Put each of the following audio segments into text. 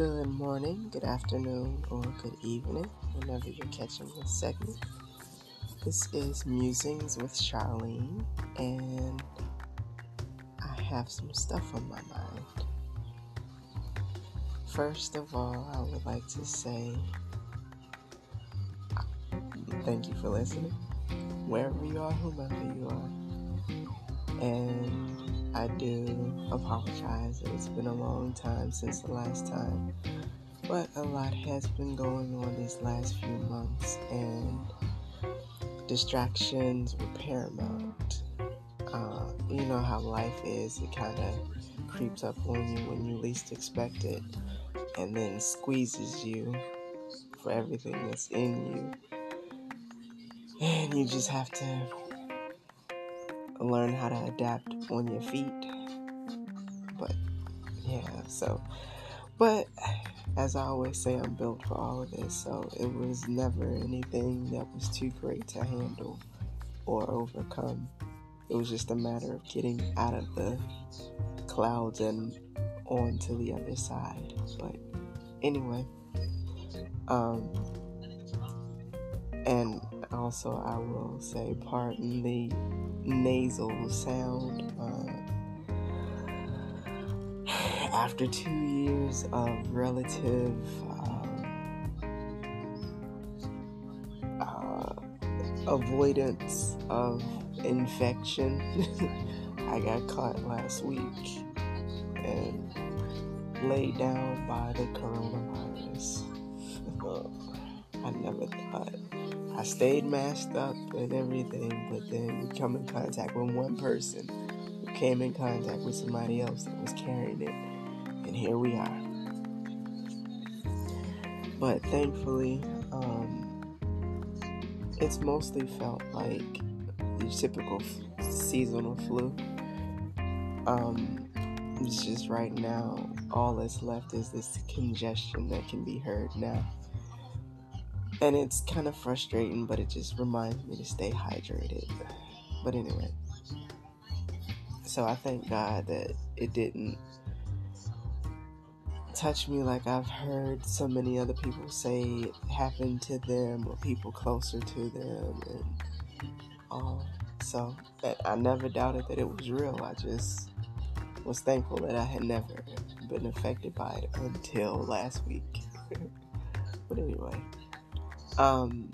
Good morning, good afternoon, or good evening, whenever you're catching this segment. This is Musings with Charlene, and I have some stuff on my mind. First of all, I would like to say thank you for listening, wherever you are, whomever you are. And I do apologize it's been a long time since the last time, but a lot has been going on these last few months, and distractions were paramount. Uh, you know how life is, it kind of creeps up on you when you least expect it and then squeezes you for everything that's in you. And you just have to learn how to adapt on your feet. But yeah, so, but as I always say, I'm built for all of this, so it was never anything that was too great to handle or overcome. It was just a matter of getting out of the clouds and on to the other side. But anyway, um, and also I will say, pardon the nasal sound. Uh, after two years of relative um, uh, avoidance of infection, I got caught last week and laid down by the coronavirus. I never thought. I stayed masked up and everything, but then we come in contact with one person who came in contact with somebody else that was carrying it, and here we are. But thankfully, um, it's mostly felt like the typical f- seasonal flu. Um, it's just right now, all that's left is this congestion that can be heard now. And it's kind of frustrating, but it just reminds me to stay hydrated. But anyway, so I thank God that it didn't touch me like I've heard so many other people say it happened to them or people closer to them and all. So I never doubted that it was real. I just was thankful that I had never been affected by it until last week. but anyway, um,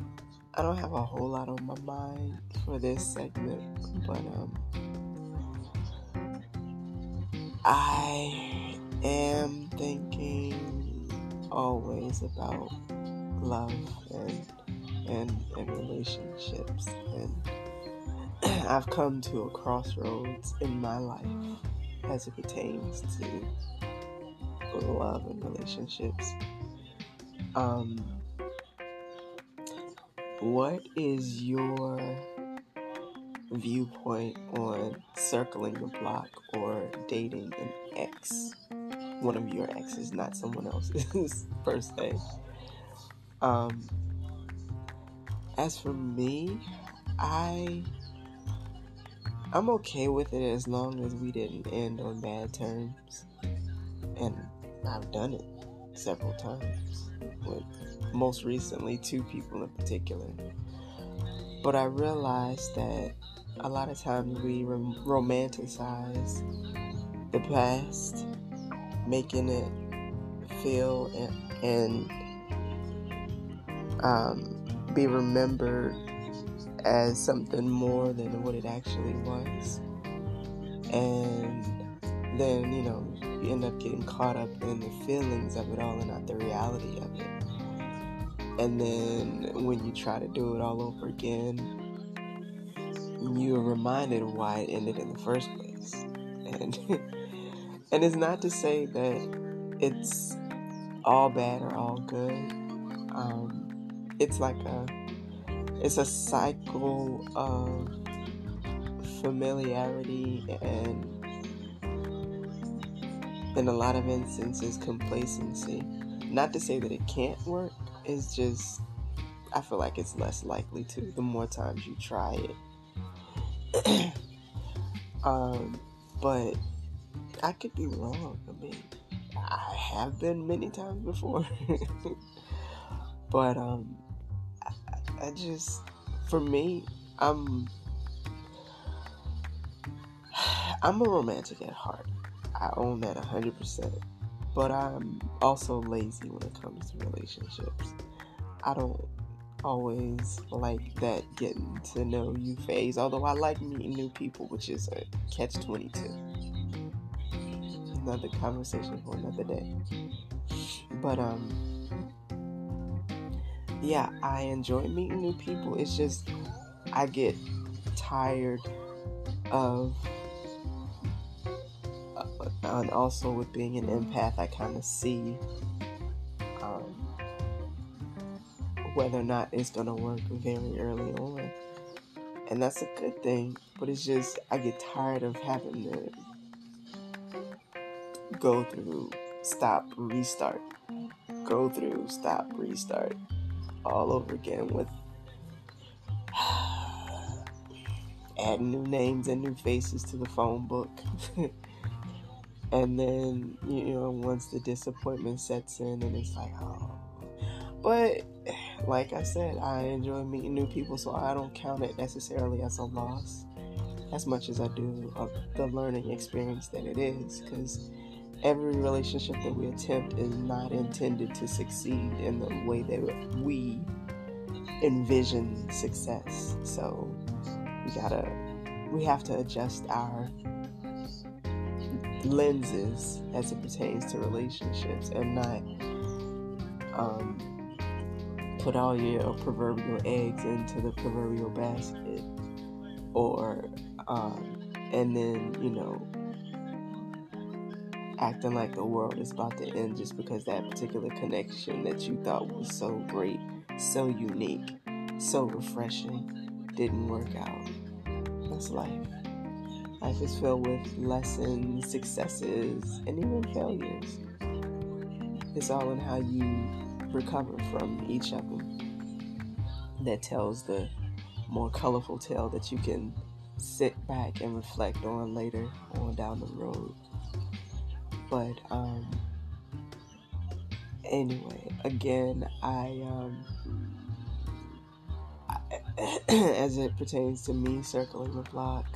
I don't have a whole lot on my mind for this segment, but um, I am thinking always about love and and, and relationships and I've come to a crossroads in my life as it pertains to love and relationships. Um, what is your viewpoint on circling the block or dating an ex? One of your exes, not someone else's, per se. Um, as for me, I I'm okay with it as long as we didn't end on bad terms. And I've done it several times, with most recently two people in particular. But I realized that a lot of times we rom- romanticize the past, making it feel and, and um, be remembered as something more than what it actually was. And then, you know, you end up getting caught up in the feelings of it all and not the reality of it. And then when you try to do it all over again, you're reminded why it ended in the first place. And and it's not to say that it's all bad or all good. Um, it's like a it's a cycle of familiarity and in a lot of instances complacency not to say that it can't work it's just i feel like it's less likely to the more times you try it um, but i could be wrong i mean I have been many times before. but um I, I just for me, I'm I'm a romantic at heart. I own that 100%. But I'm also lazy when it comes to relationships. I don't always like that getting to know you phase, although I like meeting new people, which is a catch 22. Another conversation for another day. But, um, yeah, I enjoy meeting new people. It's just, I get tired of and also with being an empath, I kind of see um, whether or not it's going to work very early on. And that's a good thing, but it's just, I get tired of having to go through, stop, restart, go through, stop, restart all over again with adding new names and new faces to the phone book. and then you know once the disappointment sets in and it's like oh. But like i said i enjoy meeting new people so i don't count it necessarily as a loss as much as i do of the learning experience that it is because every relationship that we attempt is not intended to succeed in the way that we envision success. So we gotta we have to adjust our lenses as it pertains to relationships and not um, put all your proverbial eggs into the proverbial basket or um, and then you know acting like the world is about to end just because that particular connection that you thought was so great so unique so refreshing didn't work out. That's life Life is filled with lessons, successes, and even failures. It's all in how you recover from each of them. That tells the more colorful tale that you can sit back and reflect on later on down the road. But um anyway, again, I um as it pertains to me circling the block,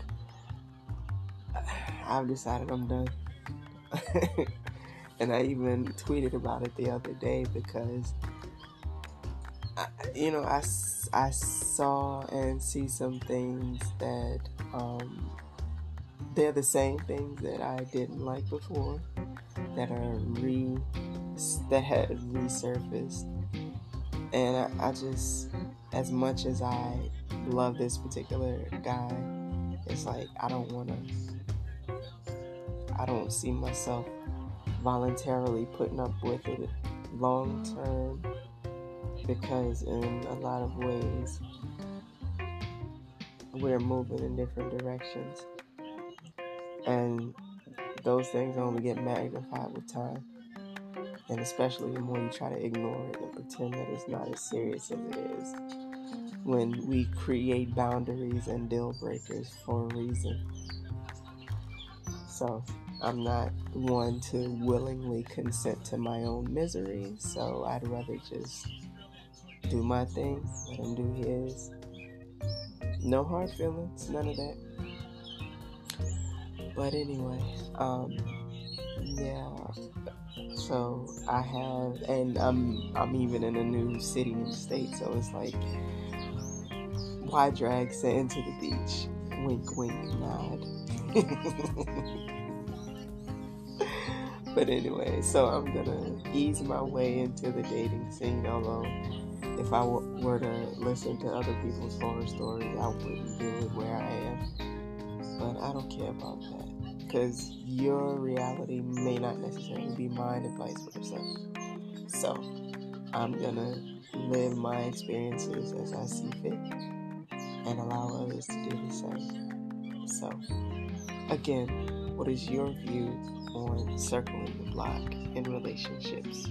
I've decided I'm done. and I even tweeted about it the other day because, I, you know, I, I saw and see some things that um, they're the same things that I didn't like before that are re that had resurfaced. And I, I just, as much as I love this particular guy, it's like I don't want to I don't see myself voluntarily putting up with it long mm. term because in a lot of ways we're moving in different directions. And those things only get magnified with time. And especially the more you try to ignore it and pretend that it's not as serious as it is. When we create boundaries and deal breakers for a reason. So I'm not one to willingly consent to my own misery, so I'd rather just do my thing, let him do his. No hard feelings, none of that. But anyway, um, yeah. So I have, and I'm I'm even in a new city and state, so it's like, why drag sand to the beach? Wink, wink, nod. But anyway, so I'm gonna ease my way into the dating scene. Although, if I w- were to listen to other people's horror stories, I wouldn't do it where I am. But I don't care about that because your reality may not necessarily be mine, and vice versa. So, I'm gonna live my experiences as I see fit and allow others to do the same. So, again, what is your view on circling the block in relationships.